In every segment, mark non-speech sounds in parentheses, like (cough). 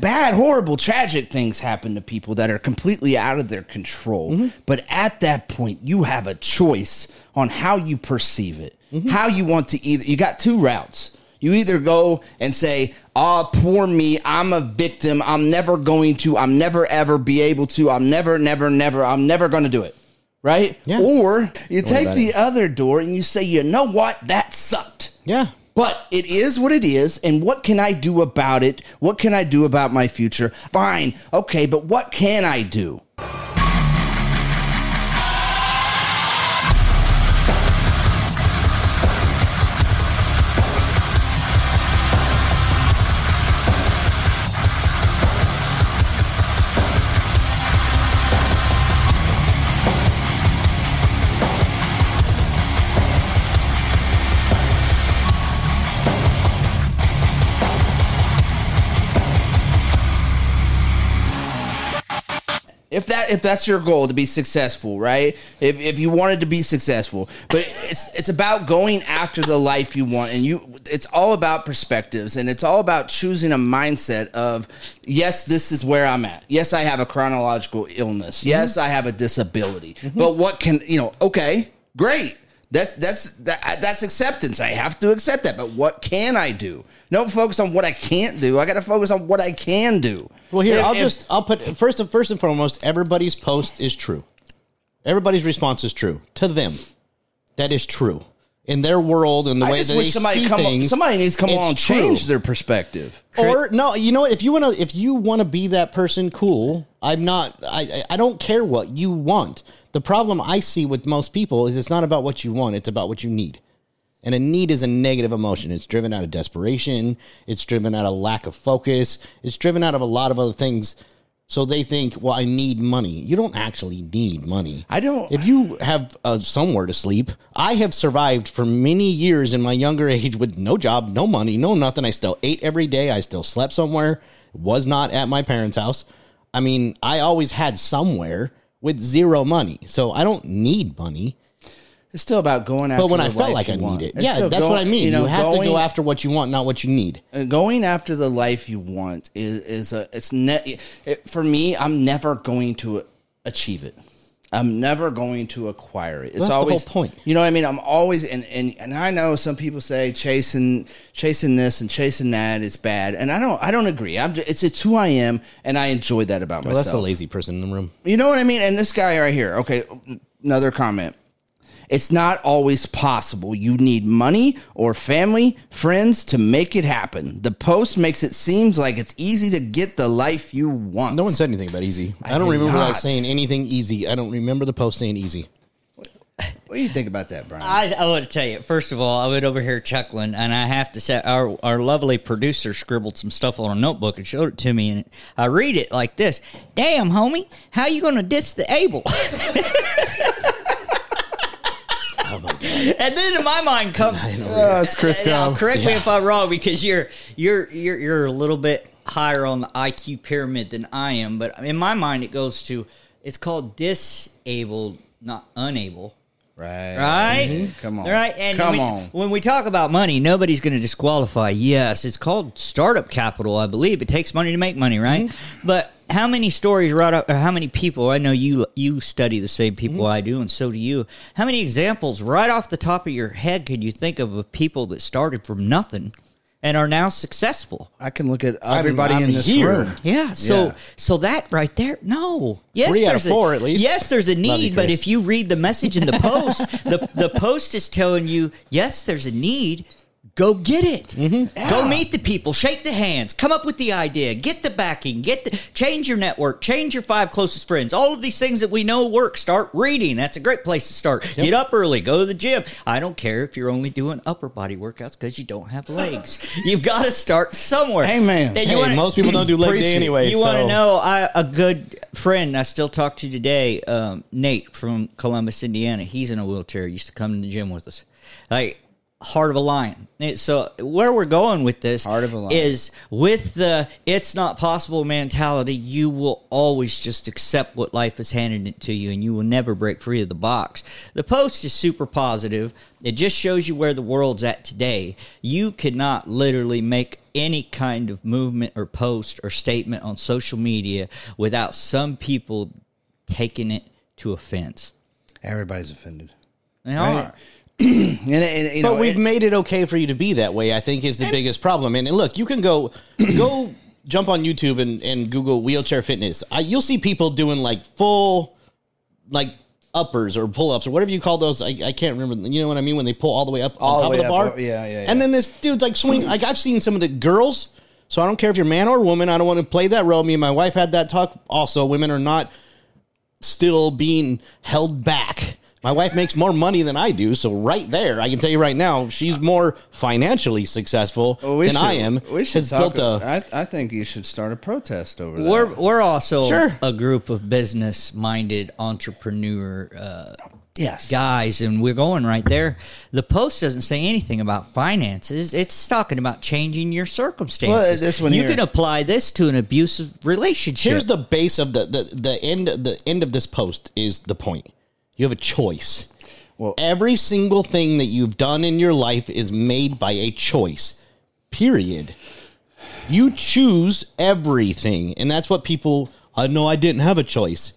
bad, horrible, tragic things happen to people that are completely out of their control. Mm-hmm. But at that point, you have a choice on how you perceive it, how you want to either. You got two routes. You either go and say, "Oh, poor me, I'm a victim. I'm never going to. I'm never ever be able to. I'm never, never, never. I'm never going to do it." Right? Yeah. Or you take the it. other door and you say, "You know what? That sucked." Yeah. But it is what it is, and what can I do about it? What can I do about my future? Fine, okay, but what can I do? If that if that's your goal to be successful, right? If, if you wanted to be successful, but it's it's about going after the life you want, and you it's all about perspectives, and it's all about choosing a mindset of yes, this is where I'm at. Yes, I have a chronological illness. Mm-hmm. Yes, I have a disability. Mm-hmm. But what can you know? Okay, great. That's that's that, that's acceptance. I have to accept that. But what can I do? Don't focus on what I can't do. I got to focus on what I can do. Well, here If- I'll if- just I'll put first and first and foremost. Everybody's post is true. Everybody's response is true to them. That is true in their world and the I way that they somebody see come. things. somebody needs to come along and true. change their perspective. Or no, you know what? If you want to, if you want to be that person, cool. I'm not. I I don't care what you want. The problem I see with most people is it's not about what you want; it's about what you need. And a need is a negative emotion. It's driven out of desperation. It's driven out of lack of focus. It's driven out of a lot of other things. So they think, well, I need money. You don't actually need money. I don't- If you have uh, somewhere to sleep, I have survived for many years in my younger (laughs) age with no job, no money, no nothing. I still ate every day. I still slept somewhere. Was not at my parents' house. I mean, I always had somewhere with zero money. So I don't need money. It's still about going after. What you want. But when I felt like I want. need it, It's yeah, that's go- what I mean. You, know, have to go after what you want, not what you need. uh, going after the life you want is is a it's ne- it, for me. I'm never going to achieve it. I'm never going to acquire it. It's That's the whole always point. You know what I mean? I'm always and, and and I know some people say chasing chasing this and chasing that is bad, and I don't I don't agree. I'm just, it's it's who I am, and I enjoy that about Well, myself. that's the lazy person in the room. You know what I mean? And this guy right here, okay, another comment. It's not always possible. You need money or family, friends to make it happen. The post makes it seem like it's easy to get the life you want. No one said anything about easy. I, I don't remember not. that saying anything easy. I don't remember the post saying easy. What do you think about that, Brian? I, I want to tell you. First of all, I went over here chuckling, and I have to say, our our lovely producer scribbled some stuff on a notebook and showed it to me, and I read it like this: "Damn, homie, how you gonna diss the able?" (laughs) (laughs) And then in my mind comes, (laughs) that's Chris now, correct me if I'm wrong because you're you're you're you're a little bit higher on the IQ pyramid than I am, but in my mind it goes to it's called disabled, not unable. Right. Right? Come on. Right? And Come when, on. When we talk about money, nobody's going to disqualify. Yes, it's called startup capital, I believe. It takes money to make money, right? Mm-hmm. But how many stories right up, or how many people, I know you you study the same people Mm-hmm. I do, and so do you. How many examples right off the top of your head could you think of of people that started from nothing and are now successful? I can look at everybody I'm in this here. room. Yeah, so Yeah. so that right there, no. Yes, Three out there's of four, a, at least. Yes, there's a Love you, need, but if you read the message in the (laughs) post, the the post is telling you, yes, there's a need. Go get it. Mm-hmm. Go meet the people. Shake the hands. Come up with the idea. Get the backing. Get the change your network. Change your five closest friends. All of these things that we know work. Start reading. That's a great place to start. Get up early. Go to the gym. I don't care if you're only doing upper body workouts because you don't have legs. (laughs) You've got to start somewhere. And you Hey, wanna- most people don't do leg day anyway. you so. want to know I, a good friend I still talk to today, um, Nate from Columbus, Indiana. He's in a wheelchair. Used to come to the gym with us. Like heart of a lion. So where we're going with this Heart of a lion. is with the it's not possible mentality. You will always just accept what life is handing it to you, and you will never break free of the box. The post is super positive. It just shows you where the world's at today. You cannot literally make any kind of movement or post or statement on social media without some people taking it to offense. Everybody's offended. They Right. are. (clears throat) And, and, you But know, we've it- made it okay for you to be that way. I think is the biggest problem. And look, you can go (clears throat) go jump on YouTube and, and Google wheelchair fitness. I, you'll see people doing like full like uppers or pull ups or whatever you call those. I, I can't remember. You know what I mean when they pull all the way up All on the top way of the up, bar. yeah, yeah, yeah. And then this dude's like swing. Like I've seen some of the girls. So I don't care if you're man or woman. I don't want to play that role. Me and my wife had that talk. Also, women are not still being held back. My wife makes more money than I do, so right there, I can tell you right now, she's more financially successful Well, we than I am. We should has talk. built a I, I think you should start a protest over that. We're we're also Sure. a group of business minded entrepreneur uh, yes, guys, and we're going right there. The post doesn't say anything about finances. It's talking about changing your circumstances. Well, this one you here- can apply this to an abusive relationship. Here's the base of the, the the end the end of this post is the point. You have a choice. Well- every single thing that you've done in your life is made by a choice. Period. You choose everything, and that's what people. Uh, I know I didn't have a choice.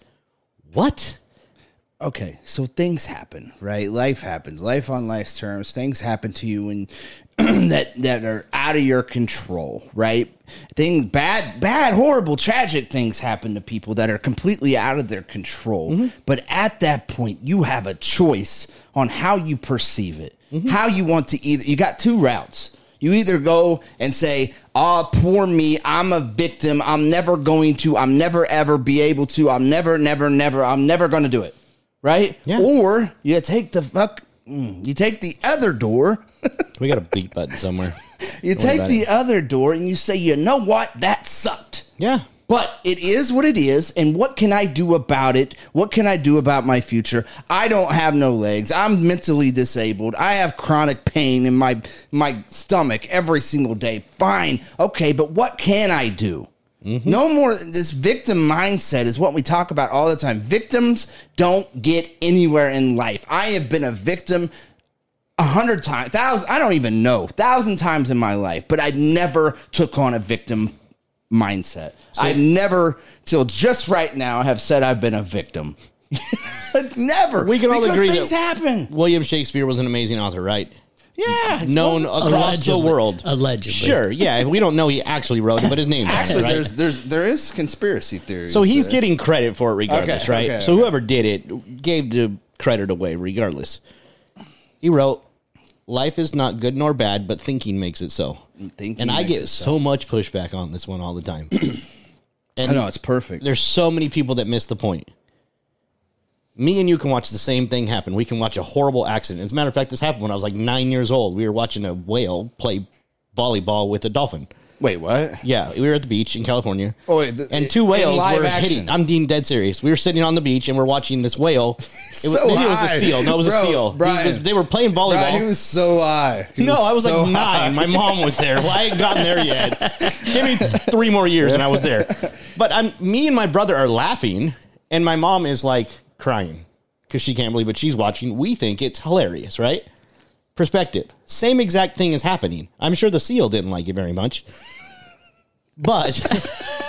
What? Okay, so things happen, right? Life happens. Life on life's terms. Things happen to you and (clears throat) that that are out of your control, right? Things bad, bad, horrible, tragic things happen to people that are completely out of their control. But at that point, you have a choice on how you perceive it. How you want to either you got two routes. You either go and say, "Ah, poor me. I'm a victim. I'm never going to. I'm never ever be able to. I'm never, never, never. I'm never going to do it." Right? Yeah. Or you take the fuck. mm, You take the other door. (laughs) We got a beat button somewhere. (laughs) You Don't worry take about the it. other door and you say, "You know what? That sucked." Yeah. But it is what it is, and what can I do about it? What can I do about my future? I don't have no legs. I'm mentally disabled. I have chronic pain in my my stomach every single day. Fine, okay, but what can I do? Mm-hmm. No more. This victim mindset is what we talk about all the time. Victims don't get anywhere in life. I have been a victim a hundred times, thousand. I don't even know, thousand times in my life, but I never took on a victim mindset. I've never, till just right now, have said I've been a victim. (laughs) never. We can all Because agree things that- happen. William Shakespeare was an amazing author, right? Yeah, Known across the Allegedly. world. Allegedly. Sure, yeah. We don't know he actually wrote it, but his name's on it, Actually, right? there's there's there is conspiracy theories. So he's uh, getting credit for it regardless, Okay, right? okay, so okay. whoever did it gave the credit away regardless. He wrote, Life is not good nor bad, but thinking makes it so. Thinking and I makes get it so much pushback on this one all the time. (clears throat) and I know it's perfect. there's so many people that miss the point. Me and you can watch the same thing happen. We can watch a horrible accident. As a matter of fact, this happened when I was like nine years old. We were watching a whale play volleyball with a dolphin. Wait, what? Yeah, we were at the beach in California. Oh, wait, the- and two whales were action. hitting. I'm Dean dead serious. We were sitting on the beach and we're watching this whale. (laughs) It was, So maybe it was a seal. No, it was Bro, a seal. Brian. was- they were playing volleyball. Brian, he was so high. He no, I was so like nine. high. My mom was there. Well, I ain't gotten there yet. (laughs) Give me three more years and I was there. But I'm me and my brother are laughing, and my mom is like crying because she can't believe what she's watching. We think it's hilarious, right? Perspective. Same exact thing is happening. I'm sure the seal didn't like it very much. But (laughs)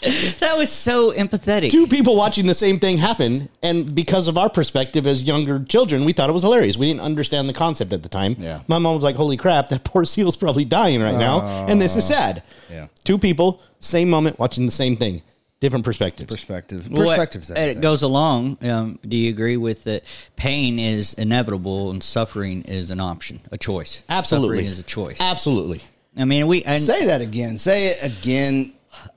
That was so empathetic. two people watching the same thing happen, and because of our perspective as younger children, we thought it was hilarious. We didn't understand the concept at the time. Yeah. My mom was like, "Holy crap, that poor seal's probably dying right now," and this is oh. sad. Yeah. Two people, same moment, watching the same thing, different perspectives. perspective. Well, Perspectives. and it goes along. Um, do you agree with that? Pain is inevitable, and suffering is an option, a choice. Absolutely, suffering is a choice. Absolutely. I mean, we. And Say that again. Say it again.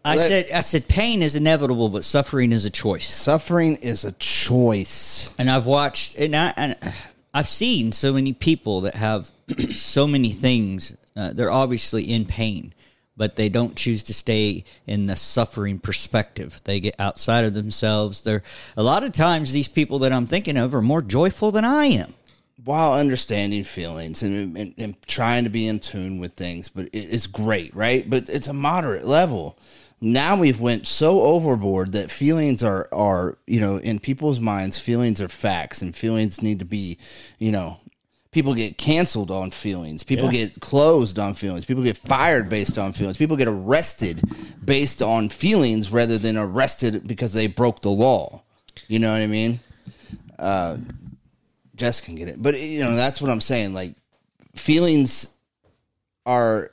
I Let- said, I said, pain is inevitable, but suffering is a choice. suffering is a choice. And I've watched, and I, and I've seen so many people that have (clears throat) so many things. Uh, they're obviously in pain, but they don't choose to stay in the suffering perspective. They get outside of themselves. They're a lot of times these people that I'm thinking of are more joyful than I am. while understanding feelings and, and, and trying to be in tune with things but it, it's great right but it's a moderate level now we've went so overboard that feelings are are you know in people's minds feelings are facts and feelings need to be you know people get canceled on feelings. People get closed on feelings. People get fired based on feelings. People get arrested based on feelings rather than arrested because they broke the law. You know what I mean? Uh, Jess can get it, but you know that's what I'm saying. Like feelings are,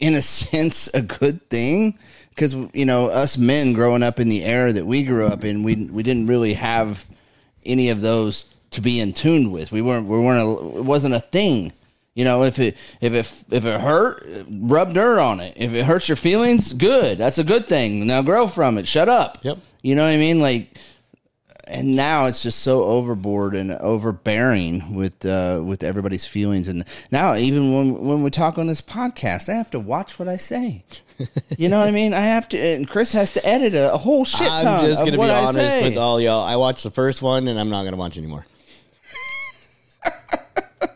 in a (laughs) sense, a good thing because you know us men growing up in the era that we grew up in, we we didn't really have any of those to be in tune with. We weren't we weren't a, it wasn't a thing. You know, if it if it if it hurt, rub dirt on it. If it hurts your feelings, good. That's a good thing. Now grow from it. Shut up. Yep. You know what I mean? Like and now it's just so overboard and overbearing with uh, with everybody's feelings. And now even when when we talk on this podcast, I have to watch what I say. (laughs) you know what I mean? I have to, and Chris has to edit a, a whole shit ton I'm just gonna what be I honest say. with all y'all. I watched the first one, and I'm not gonna watch anymore.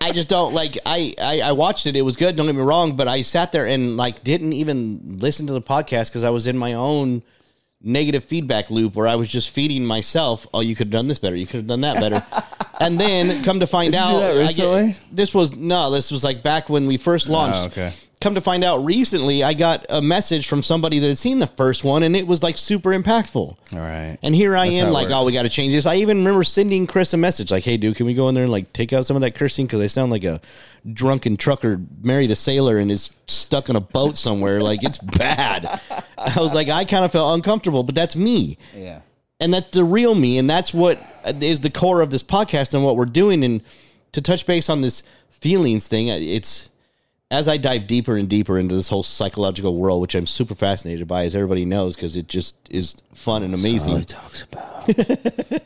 I just don't like. I, I I watched it. It was good. Don't get me wrong, but I sat there and like didn't even listen to the podcast because I was in my own negative feedback loop where I was just feeding myself. Oh, you could have done this better. You could have done that better. (laughs) and then come to find Did you out, do that I get- this was no. This was like back when we first oh, launched. Oh, okay. Come to find out, recently I got a message from somebody that had seen the first one, and it was like super impactful. All right. And here I That's how am, it like, works. oh, we got to change this. I even remember sending Chris a message, like, hey, dude, can we go in there and like take out some of that cursing because I sound like a drunken trucker married a sailor and is stuck on a boat somewhere. like, it's (laughs) bad. I was like, I kind of felt uncomfortable, but that's me, Yeah. and that's the real me, and that's what is the core of this podcast and what we're doing. And to touch base on this feelings thing, it's as I dive deeper and deeper into this whole psychological world, which I'm super fascinated by, as everybody knows, because it just is fun and amazing. All he talks about.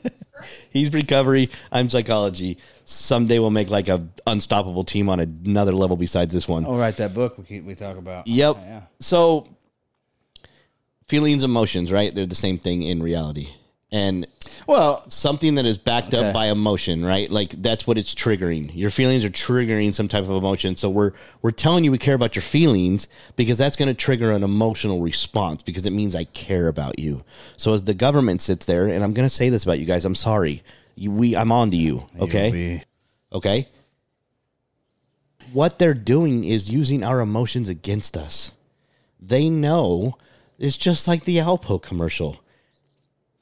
(laughs) He's recovery. I'm psychology. Someday we'll make like a unstoppable team on another level besides this one. I'll write that book we keep, we talk about. Yep. Yeah. So feelings, emotions, right? They're the same thing in reality. And Well, something that is backed Okay. up by emotion, right? Like that's what it's triggering. Your feelings are triggering some type of emotion. So we're we're telling you we care about your feelings because that's going to trigger an emotional response because it means I care about you. So as the government sits there, and I'm going to say this about you guys, I'm sorry. You, we I'm on to you, okay? Okay? What they're doing is using our emotions against us. They know it's just like the Alpo commercial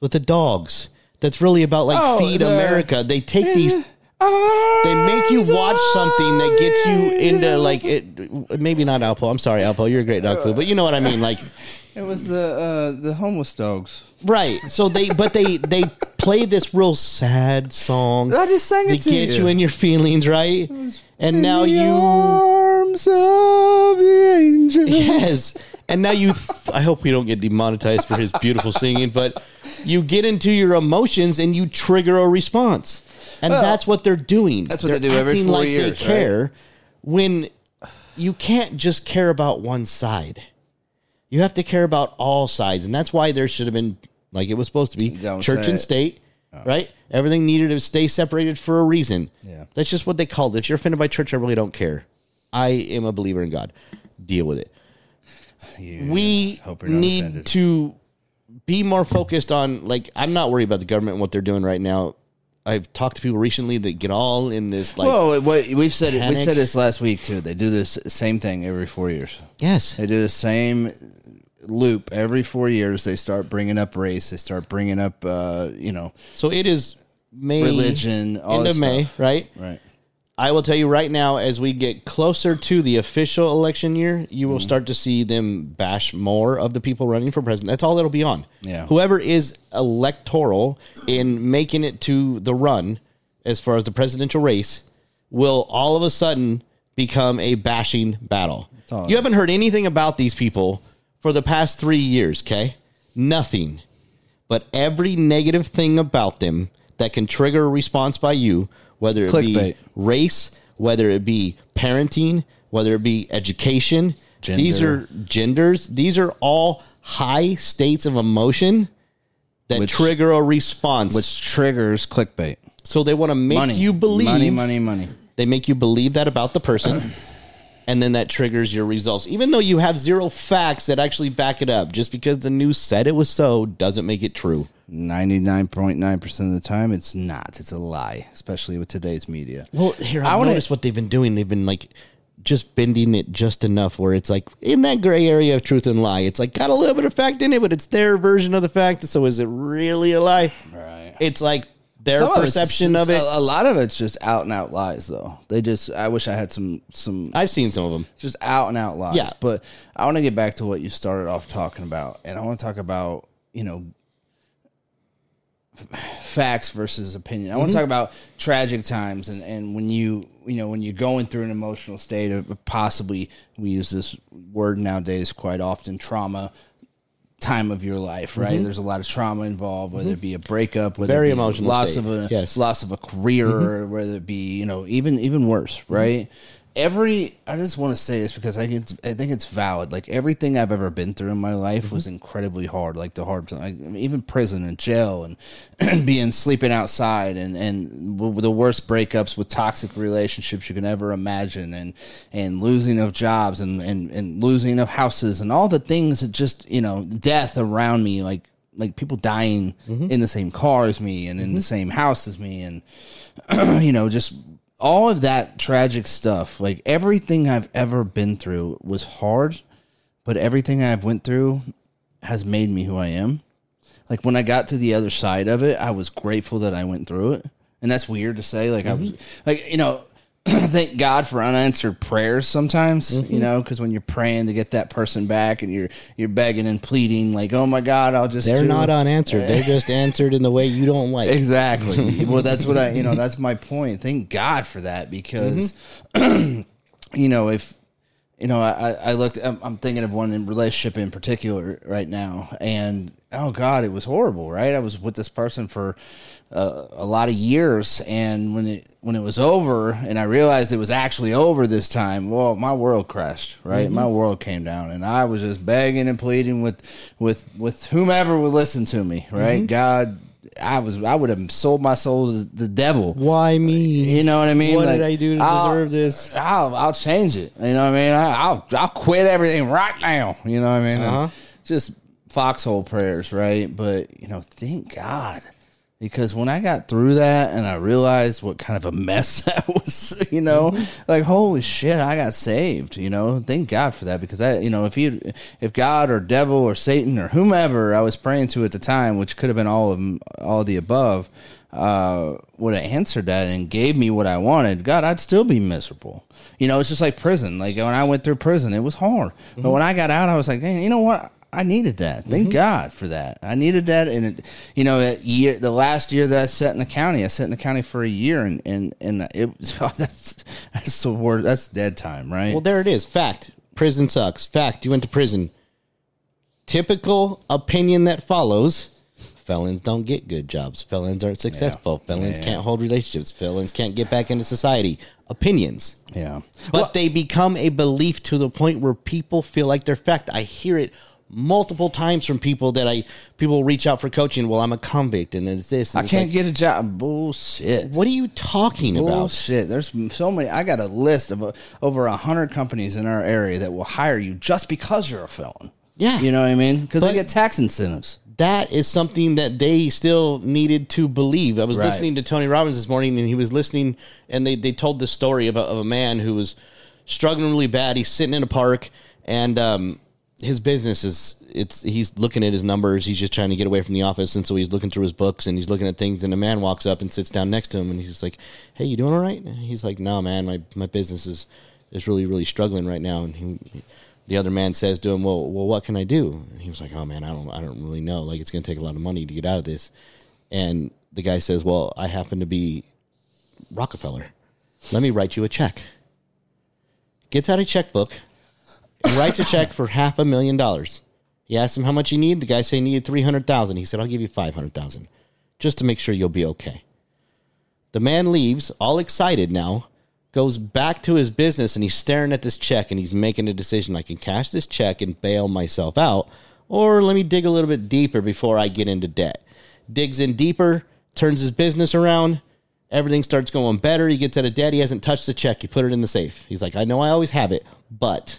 with the dogs. That's really about like Oh, feed the- America. They take these they make you watch something that gets you into like it maybe not Alpo. I'm sorry, Alpo, you're a great dog food, but you know what I mean like (laughs) It was the uh, the homeless dogs. right. So they but they they play this real sad song. I just sang to it to get you. you in your feelings, right? And now you arms of the angels. Yes. And now you, th- (laughs) I hope we don't get demonetized for his beautiful singing, but you get into your emotions and you trigger a response. And Well, that's what they're doing. that's what They're they do every four like years, They care when you can't just care about one side. You have to care about all sides. And that's why there should have been, like it was supposed to be, church and it. state, oh. right? Everything needed to stay separated for a reason. Yeah. That's just what they called it. If you're offended by church, I really don't care. I am a believer in God. Deal with it You- we hope not need offended. to be more focused on like i'm not worried about the government and what they're doing right now i've talked to people recently that get all in this like well, what we've said it, we said this last week too. They do this same thing every four years. yes They do the same loop every four years. They start bringing up race. They start bringing up, uh, you know, so it is may religion. End of may right Right. I will tell you right now as we get closer to the official election year you Mm-hmm. will start to see them bash more of the people running for president that's all it'll be on Yeah. whoever is electoral in making it to the run as far as the presidential race will all of a sudden become a bashing battle. all. You haven't heard anything about these people for the past three years, okay? Nothing. But every negative thing about them that can trigger a response by you, whether it Clickbait. be race, whether it be parenting, whether it be education, Gender. these are genders, these are all high states of emotion that Which- trigger a response. Which triggers clickbait. so they want to make Money. you believe Money, money, money. they make you believe that about the person (clears throat) and then that triggers your results even though you have zero facts that actually back it up just because the news said it was so doesn't make it true 99.9% of the time, it's not. It's a lie, especially with today's media. Well, here I I noticed what they've been doing. They've been like just bending it just enough where it's like in that gray area of truth and lie. It's like got a little bit of fact in it, but it's their version of the fact. So is it really a lie? Right. It's like their Some perception of it. A, lot of it's just out and out lies, though. They just, I wish I had some, some I've seen some of them. just out and out lies. Yeah. But I want to get back to what you started off talking about, and I want to talk about you know facts versus opinion. I want to mm-hmm. talk about tragic times and and when you you know when you're going through an emotional state of possibly we use this word nowadays quite often trauma time of your life, right? Mm-hmm. There's a lot of trauma involved, whether it mm-hmm. be a breakup, whether Very it be emotional loss state. of a Yes. loss of a career, or whether it be you know even even worse, right? Every I just want to say this because I think it's, I think it's valid. Like everything I've ever been through in my life mm-hmm. was incredibly hard. Like the hard, like, even prison and jail and (clears throat) being sleeping outside and and the worst breakups with toxic relationships you can ever imagine and and losing of jobs and and and losing of houses and all the things that just you know death around me like like people dying mm-hmm. in the same car as me and in the mm-hmm. same house as me and (clears throat) you know just all of that tragic stuff like everything i've ever been through was hard but everything i've went through has made me who i am. Like when i got to the other side of it i was grateful that i went through it. And that's weird to say like i was mm-hmm. like you know (clears throat) thank god for unanswered prayers sometimes you mm-hmm. know because when you're praying to get that person back and you're you're begging and pleading like oh my god i'll just They're not unanswered. They're just (laughs) answered in the way you don't like. Exactly. (laughs) well, that's what I, you know, that's my point. Thank God for that because, mm-hmm. (clears throat) you know, if, you know, I, I looked, I'm, I'm thinking of one in relationship in particular right now. And oh God, it was horrible, right? I was with this person for uh, a lot of years. And when it, when it was over and I realized it was actually over this time, well, my world crashed, right? My world came down and I was just begging and pleading with, with, with whomever would listen to me, right? God, I was I would have sold my soul to the devil. Why me? You know what I mean? What Like, did I do to I'll- deserve this? I'll I'll change it. You know what I mean? I, I'll I'll quit everything right now. You know what I mean? Uh-huh. Just foxhole prayers, right? But you know, thank God. Because when I got through that and I realized what kind of a mess (laughs) that was, you know, like holy shit, I got saved. You know, thank God for that. Because I, you know, if you, if God or devil or Satan or whomever I was praying to at the time, which could have been all of them, all of the above, uh, would have answered that and gave me what I wanted, God, I'd still be miserable. You know, it's just like prison. Like when I went through prison, it was hard. But when I got out, I was like, hey, you know what? I needed that. Thank mm-hmm. God for that. I needed that, and it, you know, that year, the last year that I sat in the county, I sat in the county for a year, and and and it was (laughs) oh, that's that's the word. That's dead time, right? Well, there it is. Fact. Prison sucks. Fact. You went to prison. Typical opinion that follows. Felons don't get good jobs. Felons aren't successful. Felons Yeah. can't hold relationships. Felons can't get back into society. Opinions. yeah, But they become a belief to the point where people feel like they're fact. I hear it multiple times from people that I people reach out for coaching. Well, I'm a convict and it's this. and I it's can't like, get a job. Bullshit. What are you talking about? Bullshit. There's so many. I got a list of uh, over a hundred companies in our area that will hire you just because you're a felon. Yeah. you know what I mean? Because they get tax incentives. that is something that they still needed to believe. I was Right. listening to Tony Robbins this morning, and he was listening, and they, they told the story of a, of a man who was struggling really bad. He's sitting in a park, and um, his business is it's he's looking at his numbers. He's just trying to get away from the office, and so he's looking through his books and he's looking at things. And a man walks up and sits down next to him, and he's like, "Hey, you doing all right?" And he's like, "No, man, my my business is is really really struggling right now." And he the other man says to him, "Well, well, what can I do?" And he was like, "Oh man, I don't, I don't really know. Like, it's going to take a lot of money to get out of this." And the guy says, "Well, I happen to be Rockefeller. Let me write you a check." Gets out a checkbook and writes a check for half a million dollars. He asks him how much he need. The guy said he needed three hundred thousand. He said, "I'll give you five hundred thousand, just to make sure you'll be okay." The man leaves, all excited now, goes back to his business and he's staring at this check and he's making a decision. I can cash this check and bail myself out, or let me dig a little bit deeper before I get into debt. Digs in deeper, turns his business around, everything starts going better. He gets out of debt. He hasn't touched the check. He put it in the safe. He's like, I know I always have it, but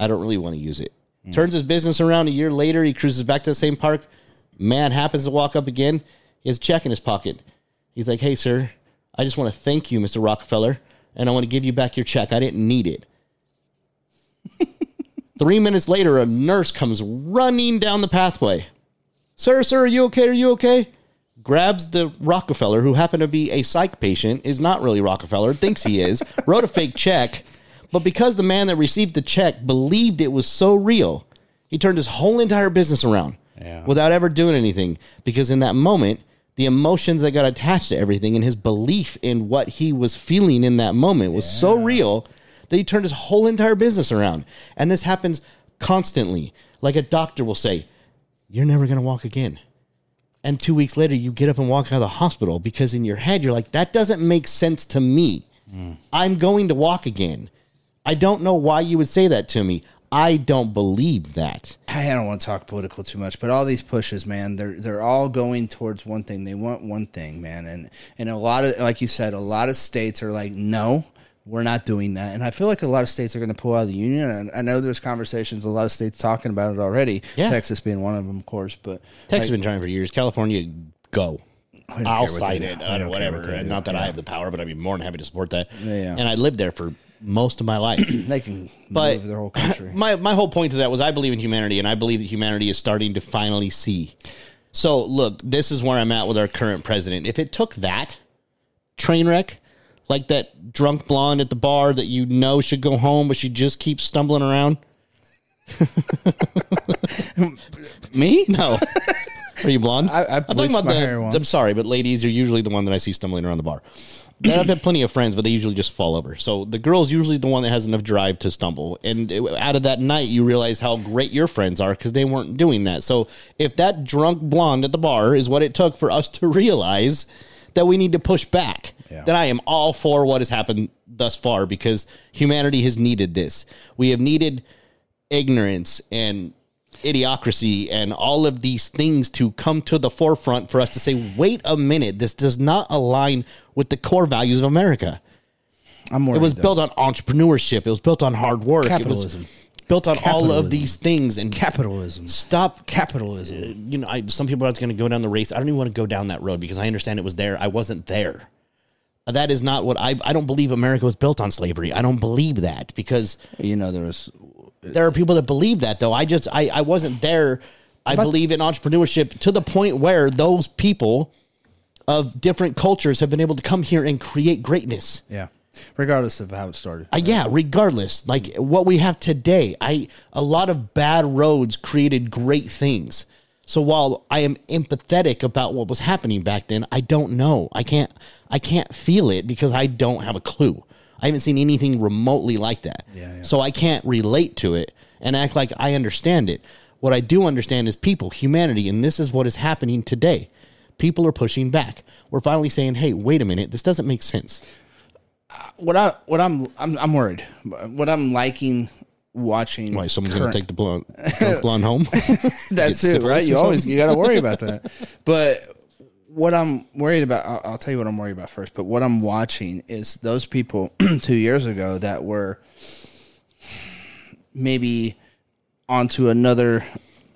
I don't really want to use it. Turns his business around a year later. He cruises back to the same park, Man happens to walk up again. He has a check in his pocket. He's like, "Hey, sir, I just want to thank you, Mr. Rockefeller, and I want to give you back your check. I didn't need it." (laughs) Three minutes later, a nurse comes running down the pathway. Sir, sir, are you okay? Are you okay? Grabs the Rockefeller, who happened to be a psych patient, is not really Rockefeller, thinks he is, (laughs) wrote a fake check. But because the man that received the check believed it was so real, he turned his whole entire business around Yeah. without ever doing anything. Because in that moment, the emotions that got attached to everything and his belief in what he was feeling in that moment was so real that he turned his whole entire business around. And this happens constantly. Like a doctor will say, You're never going to walk again. And two weeks later, you get up and walk out of the hospital because in your head, you're like, That doesn't make sense to me. Mm. I'm going to walk again. I don't know why you would say that to me. I don't believe that. I don't want to talk political too much, but all these pushes, man, they're they're all going towards one thing. They want one thing, man, and and a lot of like you said, a lot of states are like, no, we're not doing that, and I feel like a lot of states are going to pull out of the union. And I know there's conversations, a lot of states talking about it already. Yeah. Texas being one of them, of course, but Texas has been trying for years. California, go. I'll sign it do. uh, I don't care whatever. what they And do. Not that I have the power, but I'd be more than happy to support that. Yeah. And I lived there for most of my life. (clears throat) they can (clears throat) But move their whole country. (clears throat) my my whole point to that was I believe in humanity, and I believe that humanity is starting to finally see. So look, this is where I'm at with our current president. If it took that train wreck, like that drunk blonde at the bar that you know should go home, but she just keeps stumbling around. (laughs) Me? No. Are you blonde? I- I I'm talking about my the. hair once. I'm sorry, but ladies are usually the one that I see stumbling around the bar. I've had plenty of friends, but they usually just fall over. So the girl's usually the one that has enough drive to stumble. And it- out of that night, you realize how great your friends are because they weren't doing that. So if that drunk blonde at the bar is what it took for us to realize that we need to push back, Yeah. then I am all for what has happened thus far because humanity has needed this. We have needed ignorance and idiocracy and all of these things to come to the forefront for us to say, wait a minute, this does not align with the core values of America. I'm worried. It was though. built on entrepreneurship. It was built on hard work. Capitalism. Built on all of these things. And capitalism. stop. Capitalism. Uh, you know, I, some people are going to go down the race. I don't even want to go down that road because I understand it was there. I wasn't there. Uh, that is not what I. I don't believe America was built on slavery. I don't believe that because You know, there was there are people that believe that though. I just I, I wasn't there. I believe in entrepreneurship to the point where those people of different cultures have been able to come here and create greatness. yeah. Regardless of how it started. Uh, yeah, regardless, like what we have today, I a lot of bad roads created great things. So while I am empathetic about what was happening back then, I don't know. I can't I can't feel it because I don't have a clue. I haven't seen anything remotely like that. Yeah, yeah. So I can't relate to it and act like I understand it. What I do understand is people, humanity, and this is what is happening today. People are pushing back. We're finally saying, "Hey, wait a minute. This doesn't make sense." Uh, what I what I'm I'm I'm worried. What I'm liking watching. Why someone's current- going to take the blonde, blonde home? (laughs) That's it, right? You always you got to worry about that. But what I'm worried about, I'll, I'll tell you what I'm worried about first. But what I'm watching is those people (clears throat) two years ago that were maybe onto another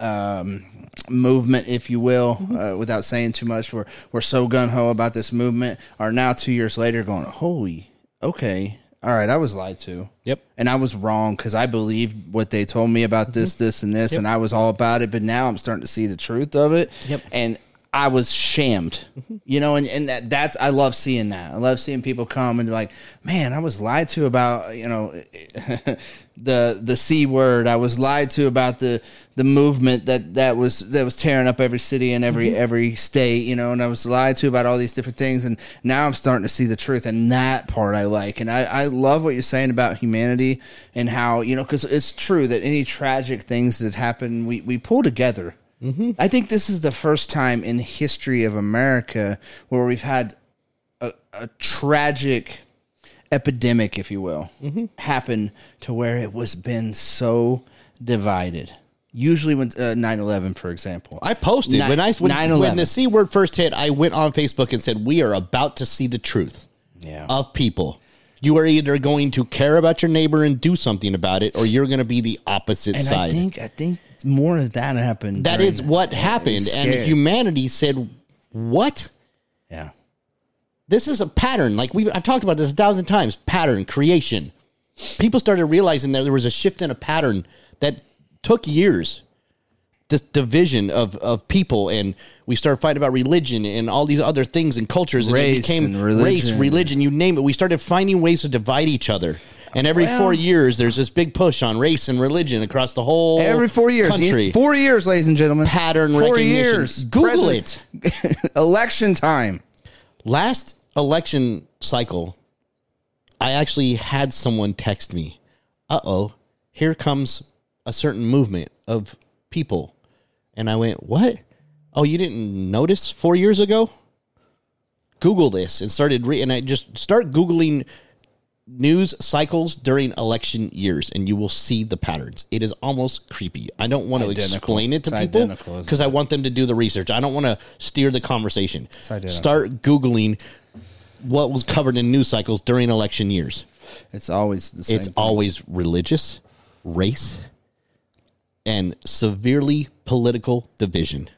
um, movement, if you will, Mm-hmm. uh, without saying too much. We're we're so gun ho about this movement. Are now two years later going, holy, okay, all right, I was lied to. Yep. And I was wrong because I believed what they told me about this, this, and this, and I was all about it. But now I'm starting to see the truth of it. Yep. And I was shamed, mm-hmm. you know, and, and that, that's, I love seeing that. I love seeing people come and be like, man, I was lied to about, you know, (laughs) the, the C word. I was lied to about the, the movement that, that was, that was tearing up every city and every, mm-hmm. every state, you know, and I was lied to about all these different things. And now I'm starting to see the truth. And that part I like. And I, I love what you're saying about humanity and how, you know, because it's true that any tragic things that happen, we, we pull together. I think this is the first time in history of America where we've had a, a tragic epidemic, if you will, happen to where it was been so divided. Usually, when uh, 9-11, for example, I posted Ni- when I when, 9/11. when the c word first hit. I went on Facebook and said, "We are about to see the truth yeah, of people. You are either going to care about your neighbor and do something about it, or you're going to be the opposite and side." I think I think more of that happened. That during- is what happened, and humanity said, "What? yeah. This is a pattern. Like we, I've talked about this a thousand times. Pattern creation. People started realizing that there was a shift in a pattern that took years. This division of of people, and we started fighting about religion and all these other things and cultures, and it Race became and race, religion. religion, you name it. We started finding ways to divide each other. And every Well- four years, there's this big push on race and religion across the whole Every four years, country. four years, ladies and gentlemen, Pattern four recognition. years. Google it. (laughs) Election time. last election cycle, I actually had someone text me, uh oh, here comes a certain movement of people. And I went, what? Oh, you didn't notice four years ago? Google this and started, re- and I just start Googling news cycles during election years and you will see the patterns. It is almost creepy. I don't want to Identical. explain it to It's people because I want them to do the research. I don't want to steer the conversation. Start Googling what was covered in news cycles during election years. It's always the same. It's things. always religious, race, and severely political division.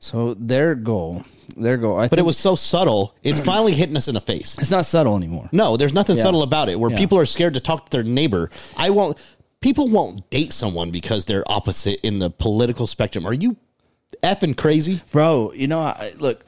So their goal. Their goal. I But think it was so subtle, it's finally hitting us in the face. It's not subtle anymore. No, there's nothing Yeah. subtle about it where Yeah. people are scared to talk to their neighbor. I won't people won't date someone because they're opposite in the political spectrum. Are you effing crazy? bro. You know, I, look.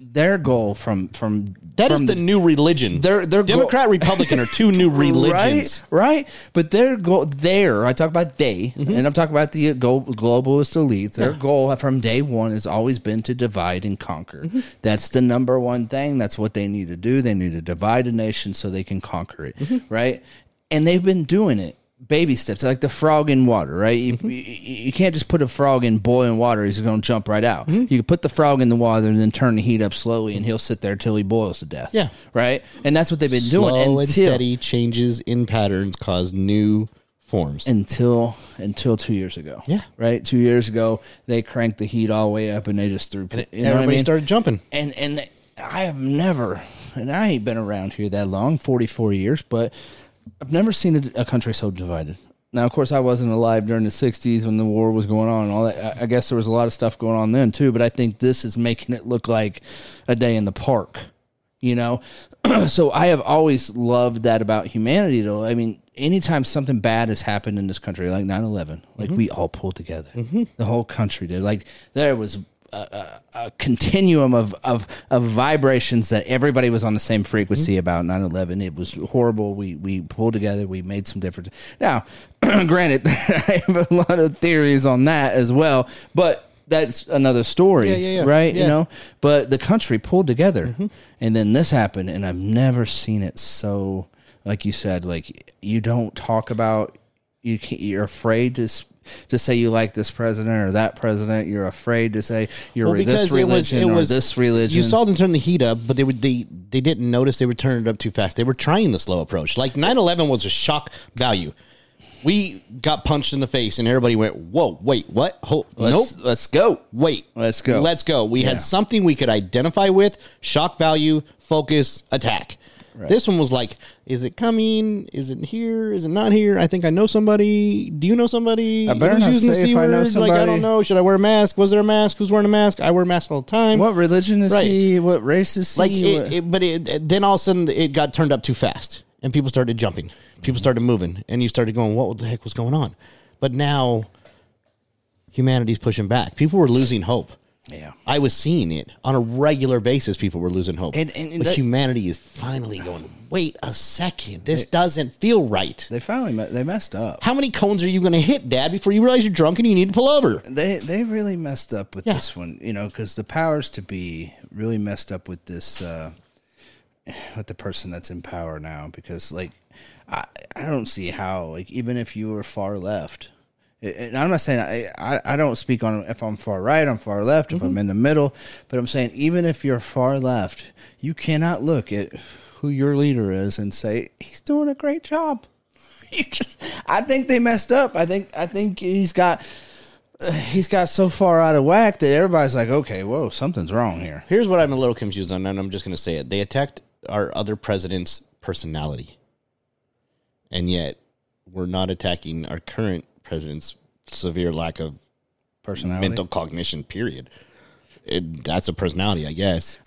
Their goal from from That is from the new religion. Their- their goal- Democrat Republican are two new (laughs) religions. Right, right. But their goal there, I talk about they, Mm-hmm. and I'm talking about the globalist elites. Their goal from day one has always been to divide and conquer. Mm-hmm. That's the number one thing. That's what they need to do. They need to divide a nation so they can conquer it, Mm-hmm. right? And they've been doing it. Baby steps, like the frog in water, right? You, Mm-hmm. you, you can't just put a frog in boiling water; he's going to jump right out. Mm-hmm. You can put the frog in the water and then turn the heat up slowly, and he'll sit there till he boils to death. Yeah. right. And that's what they've been doing Slow and steady changes in patterns cause new forms. until until two years ago. Yeah. right. Two years ago, they cranked the heat all the way up, and they just threw. You know what I Everybody mean? started jumping. and and I have never, and I ain't been around here that long, forty four years, but I've never seen a, a country so divided. Now, of course, I wasn't alive during the '60s when the war was going on and all that. I, I guess there was a lot of stuff going on then too, but I think this is making it look like a day in the park. You know, (clears throat) so I have always loved that about humanity, though. I mean, anytime something bad has happened in this country, like 9 11, like mm-hmm. we all pulled together. Mm-hmm. The whole country did. Like, there was a, a, a continuum of, of, of vibrations that everybody was on the same frequency mm-hmm. about 9 11. It was horrible. We, we pulled together, we made some difference. Now, (clears throat) granted, (laughs) I have a lot of theories on that as well, but that's another story, Yeah, yeah, yeah. right? You know, but the country pulled together, mm-hmm. and then this happened, and I've never seen it so. Like you said, like you don't talk about you. Can't, you're afraid to to say you like this president or that president. You're afraid to say you're Well, this religion it or this religion. You saw them turn the heat up, but they would they they didn't notice they were turning it up too fast. They were trying the slow approach. Like 9-11 was a shock value. We got punched in the face, and everybody went, "Whoa, wait, what? Hold, let's nope, let's go. wait, Let's go. let's go." We Yeah. had something we could identify with: shock value, focus, attack. This one was like, "Is it coming? Is it here? Is it not here? I think I know somebody. Do you know somebody? I better Who's not using the say if C I know word? Like I don't know. Should I wear a mask? Was there a mask? Who's wearing a mask? I wear a mask all the time. What religion is Right. he? What race is he? Like, What- it, it, but it, then all of a sudden it got turned up too fast, and people started jumping. People started moving, and you started going, "What the heck was going on?" But now humanity's pushing back. People were losing hope. Yeah. I was seeing it on a regular basis. People were losing hope, And- and but that- humanity is finally going. Wait a second, this doesn't feel right. They finally me- they messed up. How many cones are you going to hit, Dad, before you realize you're drunk and you need to pull over? They they really messed up with Yeah. this one, you know, because the powers to be really messed up with this uh, with the person that's in power now. Because like, I I don't see how like even if you were far left, and I'm not saying I I, I don't speak on if I'm far right, I'm far left, if I'm mm-hmm. in the middle, but I'm saying even if you're far left, you cannot look at who your leader is and say he's doing a great job. (laughs) You just, I think they messed up. I think I think he's got he's got so far out of whack that everybody's like, okay, whoa, something's wrong here. Here's what I'm a little confused on, and I'm just going to say it. They attacked our other president's personality, and yet we're not attacking our current president's severe lack of personality, mental cognition. Period. It, that's a personality, I guess.